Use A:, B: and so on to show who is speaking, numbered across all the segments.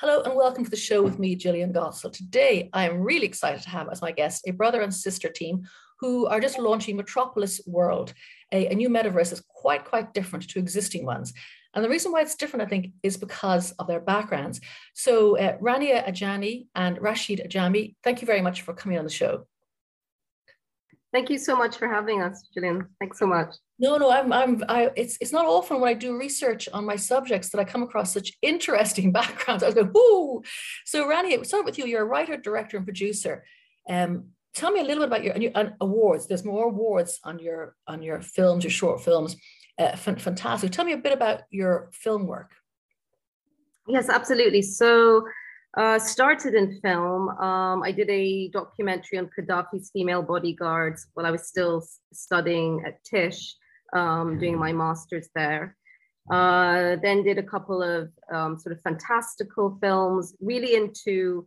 A: Hello and welcome to the show with me, Gillian Goss. So today I am really excited to have as my guest a brother and sister team who are just launching Metropolis World, a, a new metaverse that's quite, quite different to existing ones. And the reason why it's different, I think, is because of their backgrounds. So uh, Rania Ajami and Rashid Ajami, thank you very much for coming on the show.
B: Thank you so much for having us, Gillian. Thanks so much.
A: No, no, I'm, I'm, I, it's, it's not often when I do research on my subjects that I come across such interesting backgrounds. I was going, whoo. So, Rani, start with you. You're a writer, director, and producer. Um, tell me a little bit about your, and and awards. There's more awards on your on your films, your short films. Uh, fantastic. Tell me a bit about your film work.
B: Yes, absolutely. So, uh, started in film. Um, I did a documentary on Gaddafi's female bodyguards while I was still studying at Tisch um, doing my master's there. Uh, then did a couple of um, sort of fantastical films, really into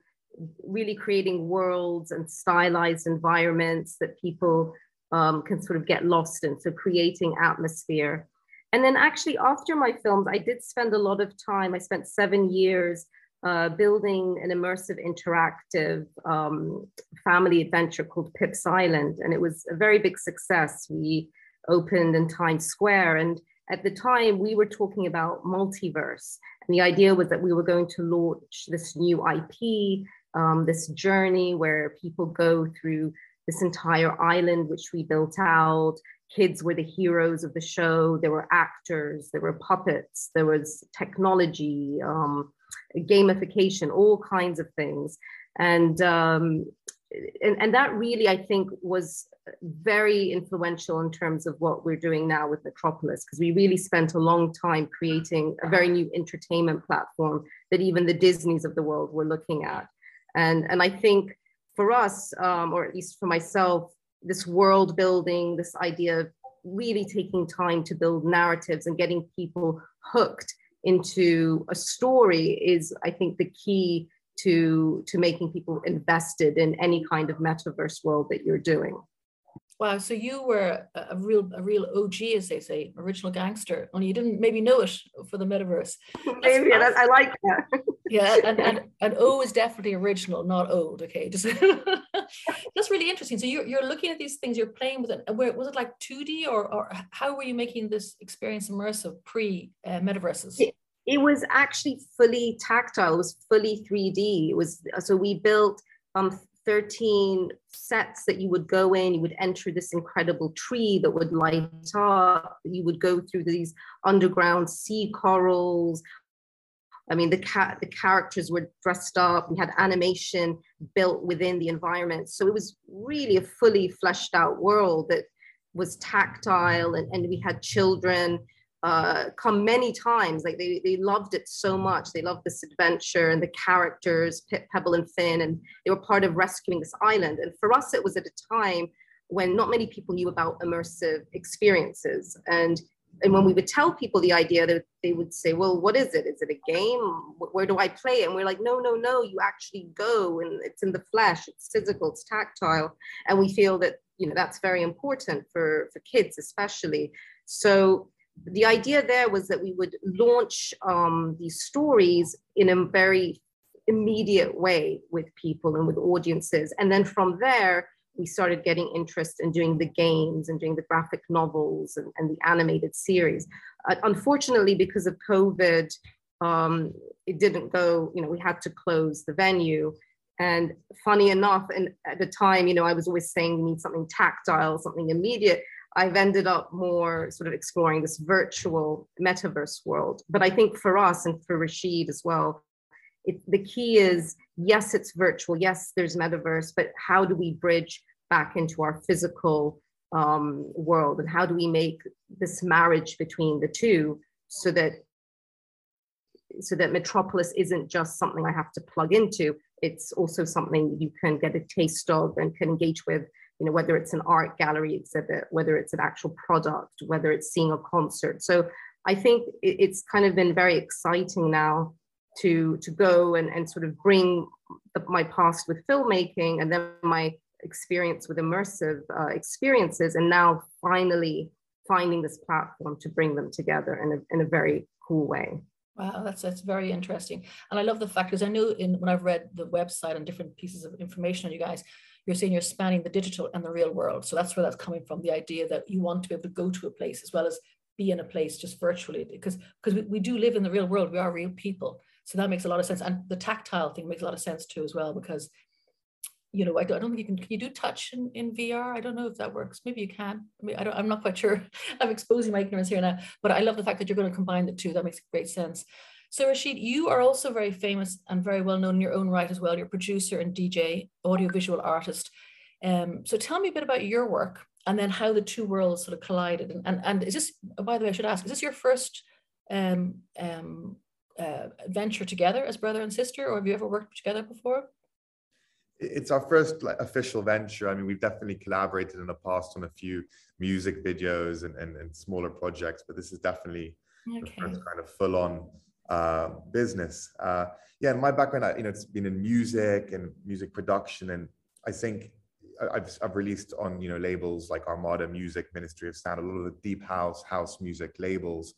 B: really creating worlds and stylized environments that people um, can sort of get lost in. So creating atmosphere. And then actually after my films, I did spend a lot of time. I spent seven years uh, building an immersive interactive um, family adventure called Pips Island. And it was a very big success. We opened in Times Square. And at the time, we were talking about multiverse. And the idea was that we were going to launch this new IP, um, this journey where people go through this entire island, which we built out. Kids were the heroes of the show. There were actors, there were puppets, there was technology, um, gamification, all kinds of things. And, um, and, and that really, I think, was very influential in terms of what we're doing now with Metropolis, because we really spent a long time creating a very new entertainment platform that even the Disneys of the world were looking at. And, and I think for us, um, or at least for myself, this world building, this idea of really taking time to build narratives and getting people hooked into a story is, I think, the key to, to making people invested in any kind of metaverse world that you're doing.
A: Wow, so you were a real a real OG, as they say, original gangster. Only you didn't maybe know it for the metaverse.
B: maybe that, I like that.
A: yeah, and, and and O is definitely original, not old. Okay, just that's really interesting. So you're you're looking at these things, you're playing with it. Where was it like 2D or or how were you making this experience immersive pre uh, metaverses?
B: It, it was actually fully tactile. It was fully 3D. It was so we built um 13 sets that you would go in, you would enter this incredible tree that would light up, you would go through these underground sea corals. I mean, the cat, the characters were dressed up. We had animation built within the environment, so it was really a fully fleshed out world that was tactile, and, and we had children uh, come many times. Like they, they loved it so much. They loved this adventure and the characters, Pip, Pebble, and Finn, and they were part of rescuing this island. And for us, it was at a time when not many people knew about immersive experiences. And and when we would tell people the idea that they would say well what is it is it a game where do i play and we're like no no no you actually go and it's in the flesh it's physical it's tactile and we feel that you know that's very important for for kids especially so the idea there was that we would launch um, these stories in a very immediate way with people and with audiences. And then from there, we started getting interest in doing the games and doing the graphic novels and, and the animated series. Uh, unfortunately, because of COVID, um, it didn't go, you know, we had to close the venue. And funny enough, and at the time, you know, I was always saying we need something tactile, something immediate. I've ended up more sort of exploring this virtual metaverse world. But I think for us and for Rashid as well, it, the key is yes, it's virtual. Yes, there's metaverse, but how do we bridge back into our physical um, world? And how do we make this marriage between the two so that so that Metropolis isn't just something I have to plug into. It's also something you can get a taste of and can engage with you know, whether it's an art gallery exhibit, whether it's an actual product, whether it's seeing a concert. So I think it's kind of been very exciting now to to go and, and sort of bring the, my past with filmmaking and then my experience with immersive uh, experiences and now finally finding this platform to bring them together in a, in a very cool way
A: Wow, that's that's very interesting, and I love the fact because I know in when I've read the website and different pieces of information on you guys, you're saying you're spanning the digital and the real world. So that's where that's coming from. The idea that you want to be able to go to a place as well as be in a place just virtually, because because we, we do live in the real world. We are real people, so that makes a lot of sense. And the tactile thing makes a lot of sense too as well because you know, I don't, I don't think you can, can you do touch in, in VR? I don't know if that works. Maybe you can. I mean, I don't, I'm not quite sure. I'm exposing my ignorance here now, but I love the fact that you're going to combine the two. That makes great sense. So Rashid, you are also very famous and very well known in your own right as well. You're producer and DJ, audiovisual artist. Um, so tell me a bit about your work and then how the two worlds sort of collided. And, and, and is this, by the way, I should ask, is this your first um, um, uh, venture together as brother and sister, or have you ever worked together before?
C: it's our first like, official venture. I mean, we've definitely collaborated in the past on a few music videos and, and, and smaller projects, but this is definitely okay. the first kind of full on uh, business. Uh, yeah, and my background, you know, it's been in music and music production, and I think I've, I've released on you know labels like Armada Music, Ministry of Sound, a lot of the deep house, house music labels.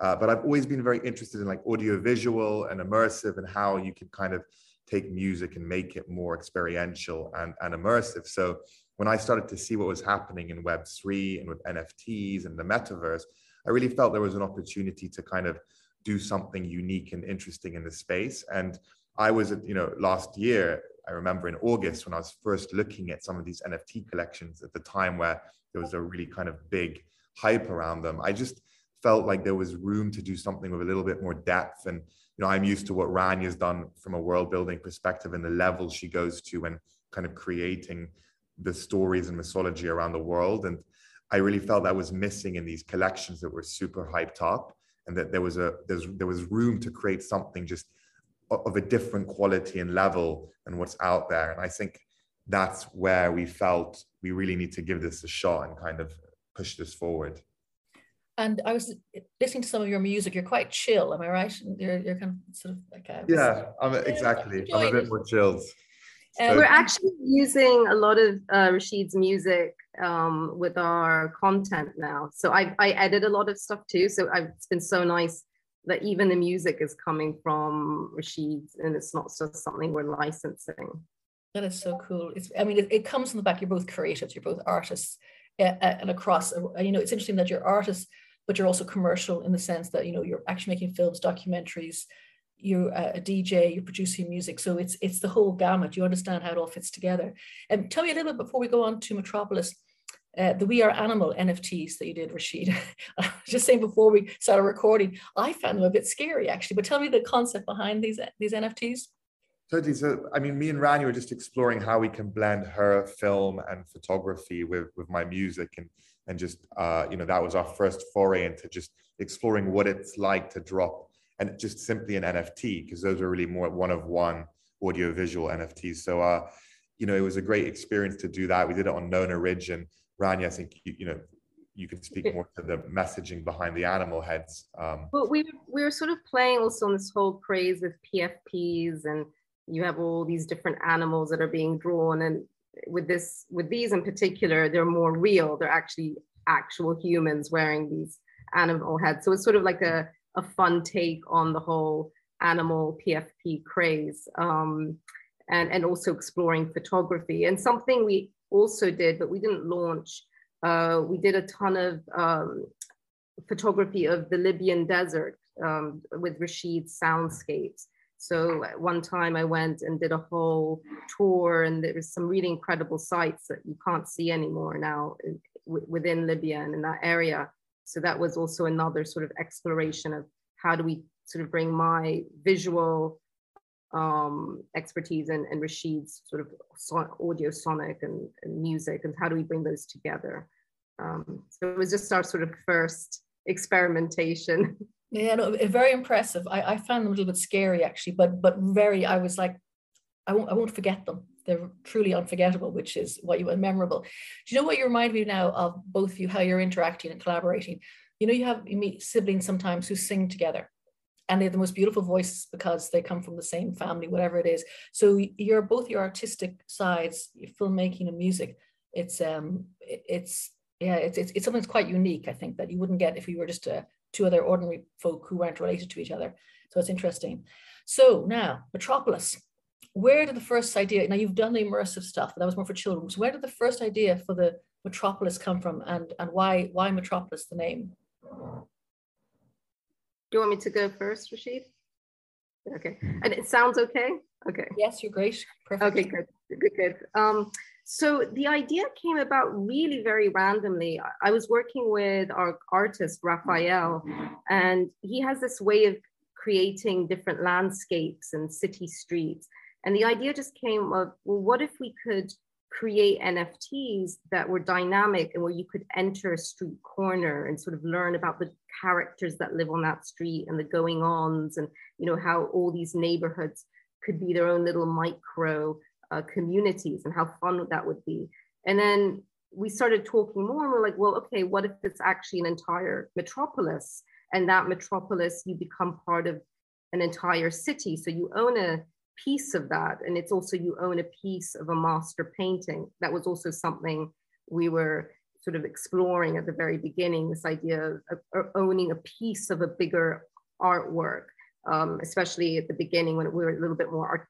C: Uh, but I've always been very interested in like audio visual and immersive and how you can kind of take music and make it more experiential and, and immersive. So when I started to see what was happening in Web3 and with NFTs and the metaverse, I really felt there was an opportunity to kind of do something unique and interesting in the space. And I was, you know, last year, I remember in August when I was first looking at some of these NFT collections at the time where there was a really kind of big hype around them. I just felt like there was room to do something with a little bit more depth and you know, I'm used to what Rania's done from a world building perspective and the levels she goes to and kind of creating the stories and mythology around the world. And I really felt that was missing in these collections that were super hyped up and that there was a there's there was room to create something just of a different quality and level than what's out there. And I think that's where we felt we really need to give this a shot and kind of push this forward
A: and I was listening to some of your music. You're quite chill, am I right? You're, you're kind of sort of like
C: a, yeah, I'm exactly. I'm a bit more chilled.
B: So. We're actually using a lot of uh, Rashid's music um, with our content now. So I, I edit a lot of stuff too. So I've, it's been so nice that even the music is coming from Rashid's and it's not just something we're licensing.
A: That is so cool. It's, I mean, it, it comes from the back. You're both creatives. You're both artists, and across. Uh, you know, it's interesting that you're artists but you're also commercial in the sense that you know you're actually making films, documentaries, you're a DJ, you're producing music. So it's it's the whole gamut. You understand how it all fits together. And um, tell me a little bit before we go on to Metropolis. Uh, the We Are Animal NFTs that you did, Rashid. Just saying before we started recording, I found them a bit scary actually. But tell me the concept behind these these NFTs.
C: Totally. So, I mean, me and Rani were just exploring how we can blend her film and photography with with my music, and and just uh, you know that was our first foray into just exploring what it's like to drop and just simply an NFT because those are really more one of one audio visual NFTs. So uh, you know it was a great experience to do that. We did it on KnownOrigin and Rania. I think you, you know you can speak more to the messaging behind the animal heads. Um,
B: well, we we were sort of playing also on this whole craze with PFPs and you have all these different animals that are being drawn and with this with these in particular they're more real they're actually actual humans wearing these animal heads so it's sort of like a, a fun take on the whole animal pfp craze um, and and also exploring photography and something we also did but we didn't launch uh, we did a ton of um, photography of the libyan desert um, with rashid's soundscapes so one time I went and did a whole tour, and there was some really incredible sites that you can't see anymore now within Libya and in that area. So that was also another sort of exploration of how do we sort of bring my visual um, expertise and, and Rashid's sort of son- audio sonic and, and, music, and how do we bring those together? Um, so it was just our sort of first experimentation.
A: Yeah, no, very impressive. I, I found them a little bit scary actually, but but very. I was like, I won't, I won't forget them. They're truly unforgettable, which is what you memorable. Do you know what you remind me now of both of you, how you're interacting and collaborating? You know, you have you meet siblings sometimes who sing together and they have the most beautiful voices because they come from the same family, whatever it is. So you're both your artistic sides, filmmaking and music. It's um, it's yeah, it's, it's it's something that's quite unique. I think that you wouldn't get if you were just uh, two other ordinary folk who weren't related to each other. So it's interesting. So now Metropolis. Where did the first idea? Now you've done the immersive stuff, but that was more for children. So where did the first idea for the Metropolis come from, and and why why Metropolis the name?
B: Do you want me to go first, Rashid? Okay. And it sounds okay? Okay.
A: Yes, you're great.
B: Perfect. Okay, good. Good, good. Um, so the idea came about really very randomly. I was working with our artist, Raphael, and he has this way of creating different landscapes and city streets. And the idea just came of, well, what if we could create NFTs that were dynamic and where you could enter a street corner and sort of learn about the characters that live on that street and the going ons and you know how all these neighborhoods could be their own little micro uh, communities and how fun that would be. And then we started talking more and we're like, well, okay, what if it's actually an entire metropolis? And that metropolis, you become part of an entire city. So you own a piece of that. And it's also you own a piece of a master painting. That was also something we were sort of exploring at the very beginning this idea of, owning a piece of a bigger artwork, um, especially at the beginning when we were a little bit more art,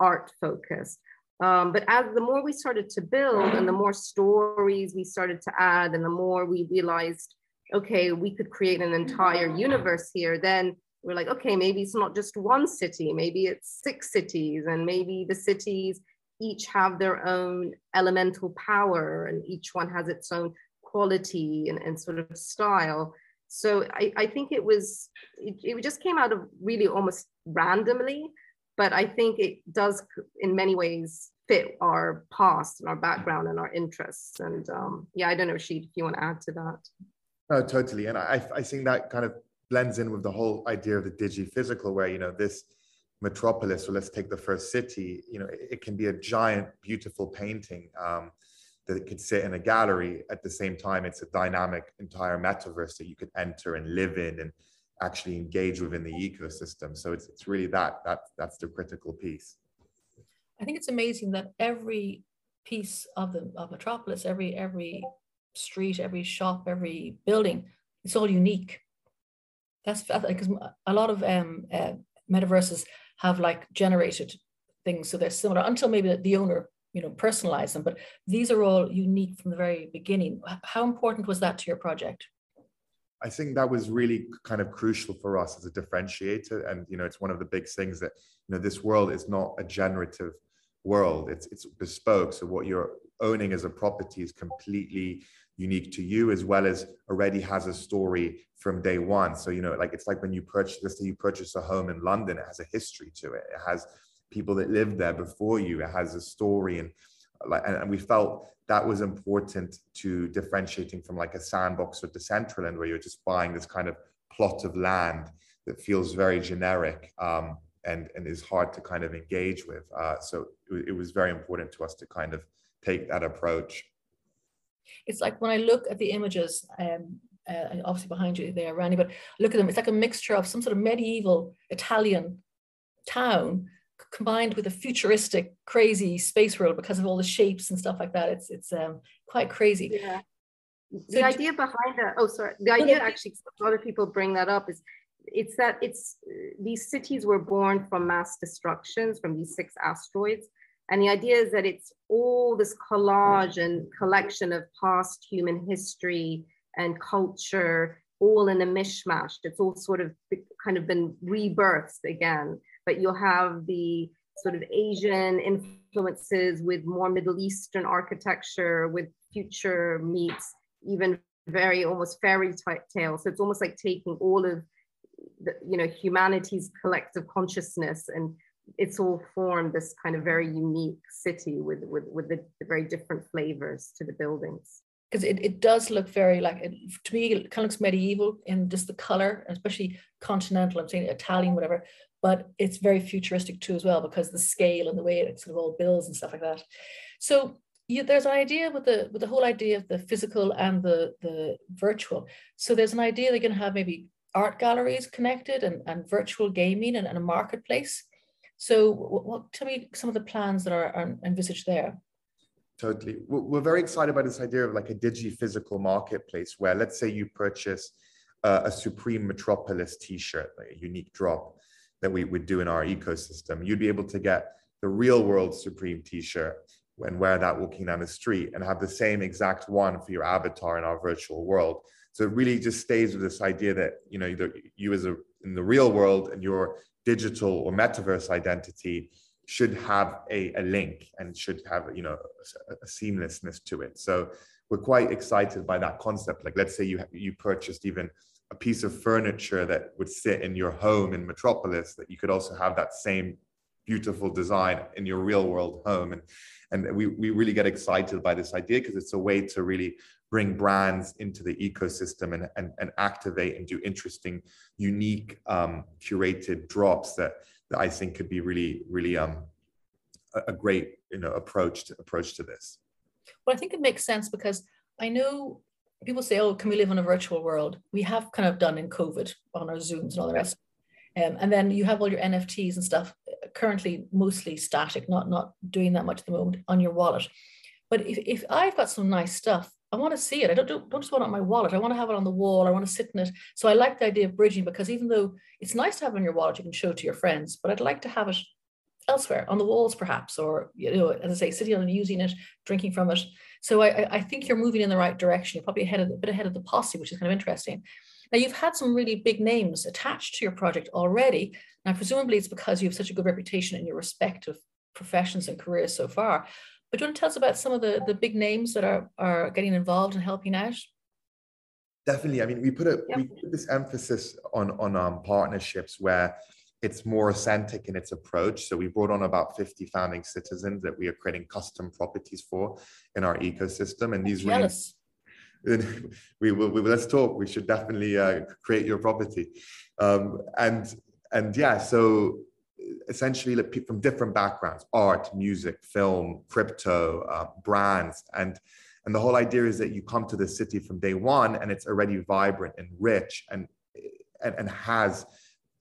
B: art focused. Um, but as the more we started to build and the more stories we started to add and the more we realized, okay, we could create an entire universe here, then we're like, okay, maybe it's not just one city, maybe it's six cities, and maybe the cities each have their own elemental power and each one has its own quality and, and sort of style. So I, I think it was, it, it just came out of really almost randomly, but I think it does in many ways fit our past and our background and our interests. And um, yeah, I don't know, Sheet, if you want to add to that.
C: No, totally. And I, I think that kind of blends in with the whole idea of the digi-physical where you know this metropolis or let's take the first city you know it, it can be a giant beautiful painting um, that it could sit in a gallery. At the same time it's a dynamic entire metaverse that you could enter and live in and actually engage within the ecosystem. So it's, it's really that that that's the critical piece.
A: I think it's amazing that every piece of the of metropolis every every street every shop every building it's all unique that's because a lot of um, uh, metaverses have like generated things, so they're similar until maybe the owner, you know, personalize them. But these are all unique from the very beginning. How important was that to your project?
C: I think that was really kind of crucial for us as a differentiator, and you know, it's one of the big things that you know this world is not a generative world; it's it's bespoke. So what you're owning as a property is completely unique to you as well as already has a story from day one. So you know like it's like when you purchase let's say you purchase a home in london it has a history to it. It has people that lived there before you. It has a story and like and we felt that was important to differentiating from like a sandbox or decentraland where you're just buying this kind of plot of land that feels very generic. Um, and and is hard to kind of engage with uh, so it, it was very important to us to kind of take that approach
A: it's like when I look at the images, um, uh, obviously behind you there, Randy, but look at them, it's like a mixture of some sort of medieval Italian town combined with a futuristic, crazy space world because of all the shapes and stuff like that. It's it's um, quite crazy.
B: Yeah. The so idea behind that, oh, sorry. The idea actually, a lot of people bring that up is it's that it's uh, these cities were born from mass destructions from these six asteroids and the idea is that it's all this collage and collection of past human history and culture, all in a mishmash. It's all sort of kind of been rebirthed again. But you'll have the sort of Asian influences with more Middle Eastern architecture, with future meets even very almost fairy tale. So it's almost like taking all of you know humanity's collective consciousness and it's all formed this kind of very unique city with with with the, the very different flavors to the buildings
A: because it, it does look very like it, to me it kind of looks medieval in just the color especially continental i'm saying italian whatever but it's very futuristic too as well because the scale and the way it sort of all builds and stuff like that. So you, there's an idea with the with the whole idea of the physical and the the virtual. So there's an idea they're going to have maybe art galleries connected and, and virtual gaming and, and a marketplace. So what, what, tell me some of the plans that are, are envisaged there.
C: Totally. We're very excited by this idea of like a digi physical marketplace where let's say you purchase a, a Supreme Metropolis t-shirt, like a unique drop that we would do in our ecosystem. You'd be able to get the real world Supreme t-shirt and wear that walking down the street and have the same exact one for your avatar in our virtual world. So it really just stays with this idea that you know you as a in the real world and your digital or metaverse identity should have a, a link and should have you know a, a seamlessness to it. So we're quite excited by that concept. Like let's say you you purchased even a piece of furniture that would sit in your home in Metropolis, that you could also have that same beautiful design in your real world home. And, and we, we really get excited by this idea because it's a way to really bring brands into the ecosystem and, and, and activate and do interesting, unique, um, curated drops that, that I think could be really, really um, a, a great you know, approach to approach to this.
A: Well, I think it makes sense because I know people say, oh, can we live in a virtual world? We have kind of done in COVID on our Zooms and all the rest. Um, and then you have all your NFTs and stuff currently mostly static, not, not doing that much at the moment on your wallet. But if, if I've got some nice stuff, I want to see it. I don't, don't, don't just want it on my wallet. I want to have it on the wall. I want to sit in it. So I like the idea of bridging because even though it's nice to have on your wallet, you can show it to your friends, but I'd like to have it elsewhere on the walls perhaps, or, you know, as I say, sitting on and using it, drinking from it. So I, I think you're moving in the right direction. You're probably ahead of, a bit ahead of the posse, which is kind of interesting. Now you've had some really big names attached to your project already. Now presumably it's because you have such a good reputation in your respective professions and careers so far. But do you want to tell us about some of the, the big names that are, are getting involved and helping out?
C: Definitely. I mean, we put a we put this emphasis on on um, partnerships where it's more authentic in its approach. So we brought on about 50 founding citizens that we are creating custom properties for in our ecosystem. And these really, we will we, let's talk. We should definitely uh, create your property. Um, and and yeah, so essentially from different backgrounds, art, music, film, crypto, uh, brands, and and the whole idea is that you come to the city from day one and it's already vibrant and rich and and, and has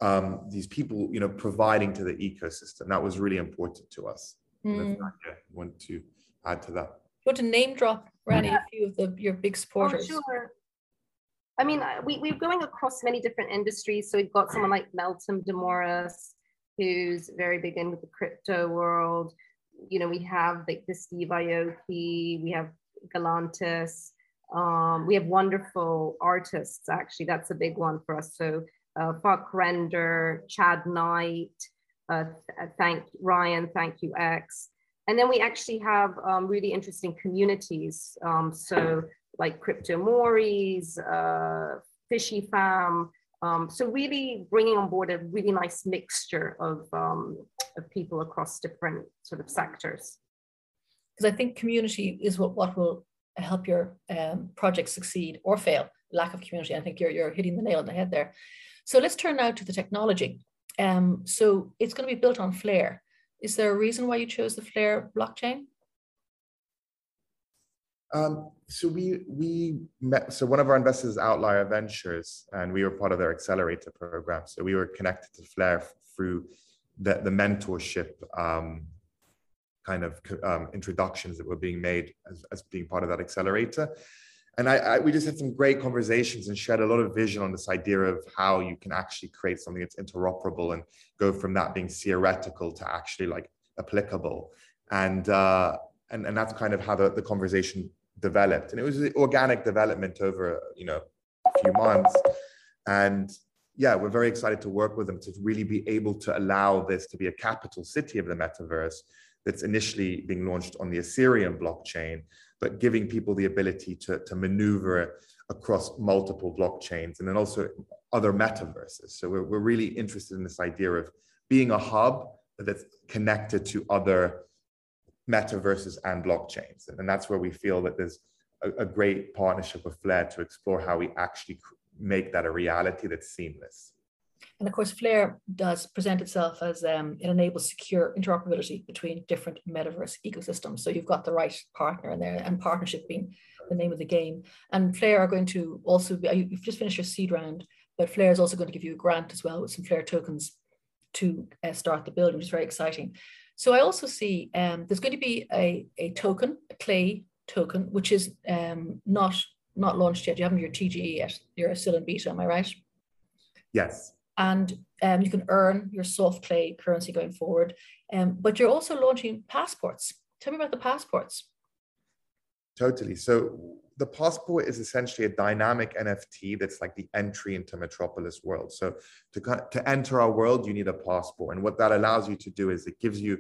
C: um, these people, you know, providing to the ecosystem. That was really important to us. Mm. I want to add to that.
A: You want to name drop, Rani, yeah. a few of the, your big supporters?
B: Oh, sure. I mean, we, we're going across many different industries. So we've got someone like Meltem Demirors, who's very big into the crypto world. You know, we have like the Steve Aoki, we have Galantis, um, we have wonderful artists, actually. That's a big one for us. So uh, Fvckrender, Chad Knight, uh, thank Ryan, thank you X. And then we actually have um, really interesting communities. Um, so like Crypto Mories, uh, Fishy Fam. Um, so really bringing on board a really nice mixture of, um, of people across different sort of sectors.
A: Because I think community is what, what will help your um, project succeed or fail. Lack of community. I think you're, you're hitting the nail on the head there. So let's turn now to the technology. Um, so it's going to be built on Flare. Is there a reason why you chose the Flare blockchain?
C: Um, so we we met. So one of our investors Outlier Ventures, and we were part of their accelerator program. So we were connected to Flare through the the mentorship um, kind of um, introductions that were being made as, as being part of that accelerator and I, I, we just had some great conversations and shared a lot of vision on this idea of how you can actually create something that's interoperable and go from that being theoretical to actually like applicable and uh, and and that's kind of how the, the conversation developed and it was organic development over you know a few months and yeah we're very excited to work with them to really be able to allow this to be a capital city of the metaverse that's initially being launched on the ethereum blockchain but giving people the ability to, to maneuver across multiple blockchains and then also other metaverses. So we're, we're really interested in this idea of being a hub that's connected to other metaverses and blockchains. And that's where we feel that there's a, a great partnership with Flare to explore how we actually make that a reality that's seamless.
A: And of course, Flare does present itself as um, it enables secure interoperability between different metaverse ecosystems. So you've got the right partner in there, and partnership being the name of the game. And Flare are going to also be, you've just finished your seed round, but Flare is also going to give you a grant as well with some Flare tokens to uh, start the build, which is very exciting. So I also see um, there's going to be a, a token, a clay token, which is um, not not launched yet. You haven't your TGE yet. You're still in beta, am I right?
C: Yes
A: and um, you can earn your soft clay currency going forward. Um, but you're also launching passports. Tell me about the passports.
C: Totally. So the passport is essentially a dynamic NFT that's like the entry into Metropolis world. So to to enter our world, you need a passport, and what that allows you to do is it gives you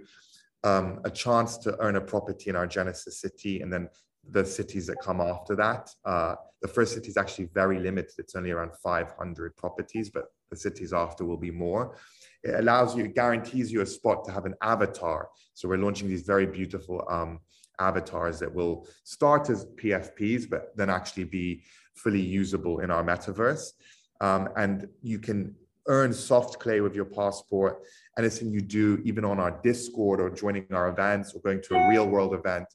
C: um, a chance to earn a property in our Genesis city, and then the cities that come after that. Uh, the first city is actually very limited. It's only around 500 properties, but the cities after will be more. It allows you, guarantees you a spot to have an avatar. So we're launching these very beautiful um, avatars that will start as PFPs, but then actually be fully usable in our metaverse. Um, and you can earn soft clay with your passport. Anything you do, even on our Discord or joining our events or going to a real world event,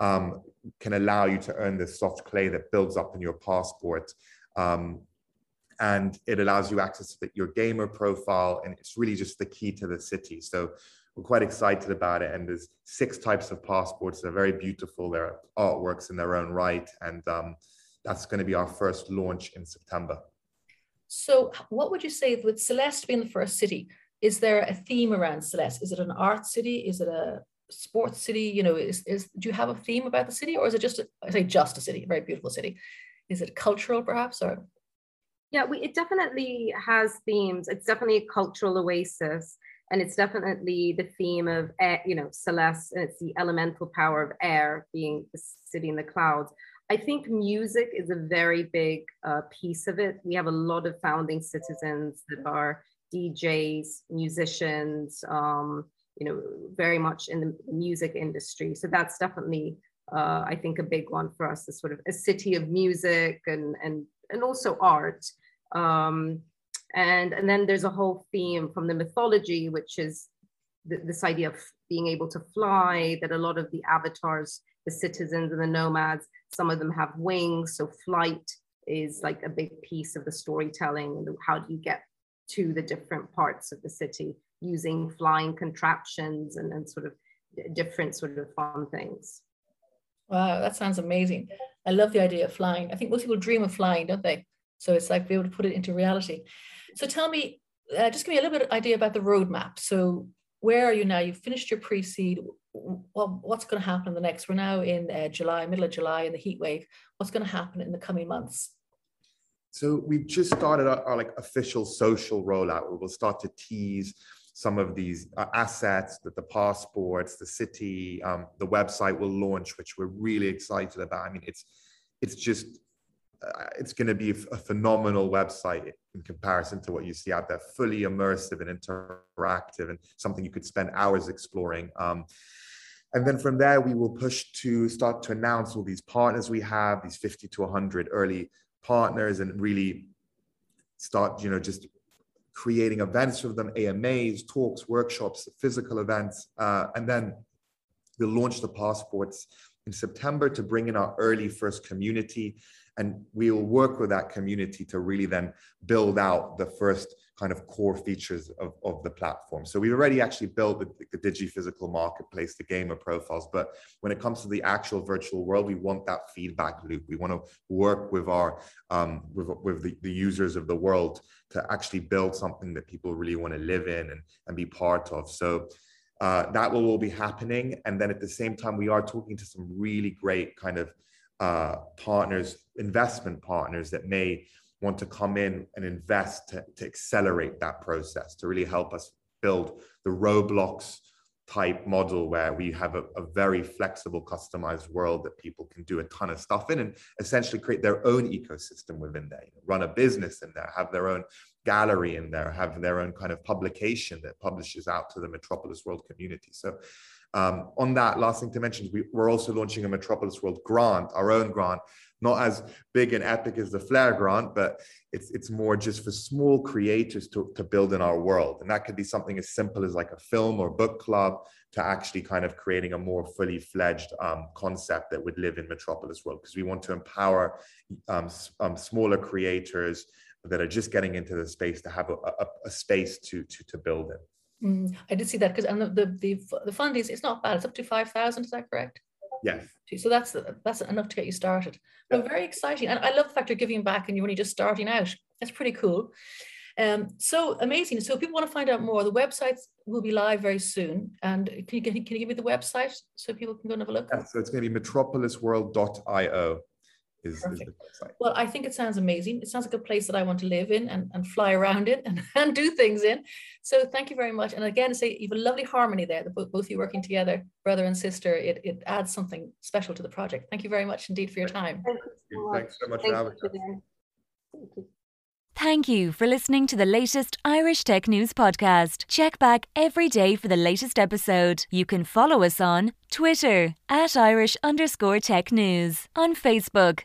C: um, can allow you to earn this soft clay that builds up in your passport. Um, and it allows you access to your gamer profile. And it's really just the key to the city. So we're quite excited about it. And there's six types of passports. They're very beautiful. They're artworks in their own right. And um, that's going to be our first launch in September.
A: So, what would you say with Celeste being the first city? Is there a theme around Celeste? Is it an art city? Is it a sports city? You know, is, is do you have a theme about the city, or is it just a, I say just a city, a very beautiful city? Is it cultural, perhaps, or?
B: Yeah, we, it definitely has themes. It's definitely a cultural oasis, and it's definitely the theme of air, you know Celeste, and it's the elemental power of air being the city in the clouds. I think music is a very big uh, piece of it. We have a lot of founding citizens that are DJs, musicians, um, you know, very much in the music industry. So that's definitely, uh, I think, a big one for us. Is sort of a city of music and and and also art. Um, and and then there's a whole theme from the mythology, which is th- this idea of being able to fly. That a lot of the avatars, the citizens and the nomads, some of them have wings, so flight is like a big piece of the storytelling. And how do you get to the different parts of the city? using flying contraptions and, and sort of different sort of fun things.
A: Wow, that sounds amazing. I love the idea of flying. I think most people dream of flying, don't they? So it's like be able to put it into reality. So tell me, uh, just give me a little bit of idea about the roadmap. So where are you now? You've finished your pre-seed. Well, what's going to happen in the next? We're now in uh, July, middle of July, in the heat wave. What's going to happen in the coming months?
C: So we've just started our, our like official social rollout we'll start to tease some of these uh, assets that the passports, the city, um, the website will launch, which we're really excited about. I mean, it's it's just it's going to be a phenomenal website in comparison to what you see out there, fully immersive and interactive, and something you could spend hours exploring. Um, and then from there, we will push to start to announce all these partners we have, these 50 to 100 early partners, and really start, you know, just creating events for them, AMAs, talks, workshops, physical events, uh, and then we'll launch the passports in September to bring in our early first community. And we'll work with that community to really then build out the first kind of core features of, of the platform. So we've already actually built the, the Digi physical marketplace, the gamer profiles. But when it comes to the actual virtual world, we want that feedback loop. We want to work with our um, with, with the, the users of the world to actually build something that people really want to live in and, and be part of. So uh, that will all be happening. And then at the same time, we are talking to some really great kind of uh, partners, investment partners that may want to come in and invest to, to accelerate that process, to really help us build the Roblox type model where we have a, a, very flexible customized world that people can do a ton of stuff in and essentially create their own ecosystem within there run a business in there have their own gallery in there have their own kind of publication that publishes out to the metropolis world community. So um, on that last thing to mention we, we're also launching a metropolis world grant our own grant not as big and epic as the Flare grant, but it's it's more just for small creators to, to build in our world. And that could be something as simple as like a film or book club to actually kind of creating a more fully fledged um, concept that would live in Metropolis world because we want to empower um, um, smaller creators that are just getting into the space to have a, a, a space to, to to build in.
A: Mm, I did see that because and the, the the the funding is it's not bad. It's up to five thousand. Is that correct?
C: Yes.
A: So that's that's enough to get you started. Yeah. very exciting, and I love the fact you're giving back and you're only just starting out. That's pretty cool. Um, so amazing. So if people want to find out more, the websites will be live very soon. And can you, can you give me the website so people can go and have a look?
C: Yeah, so it's going to be metropolisworld.io is, is the
A: website. Well, I think it sounds amazing. It sounds like a place that I want to live in and, and fly around in and, and do things in. So thank you very much. And again, say you have a lovely harmony there, the, both, both of you working together, brother and sister. It, it adds something special to the project. Thank you very much indeed for your time.
C: Thank you. Thanks so much Thank for having us. Thank
D: you. Thank you for listening to the latest Irish Tech News podcast. Check back every day for the latest episode. You can follow us on Twitter at Irish underscore tech news, on Facebook,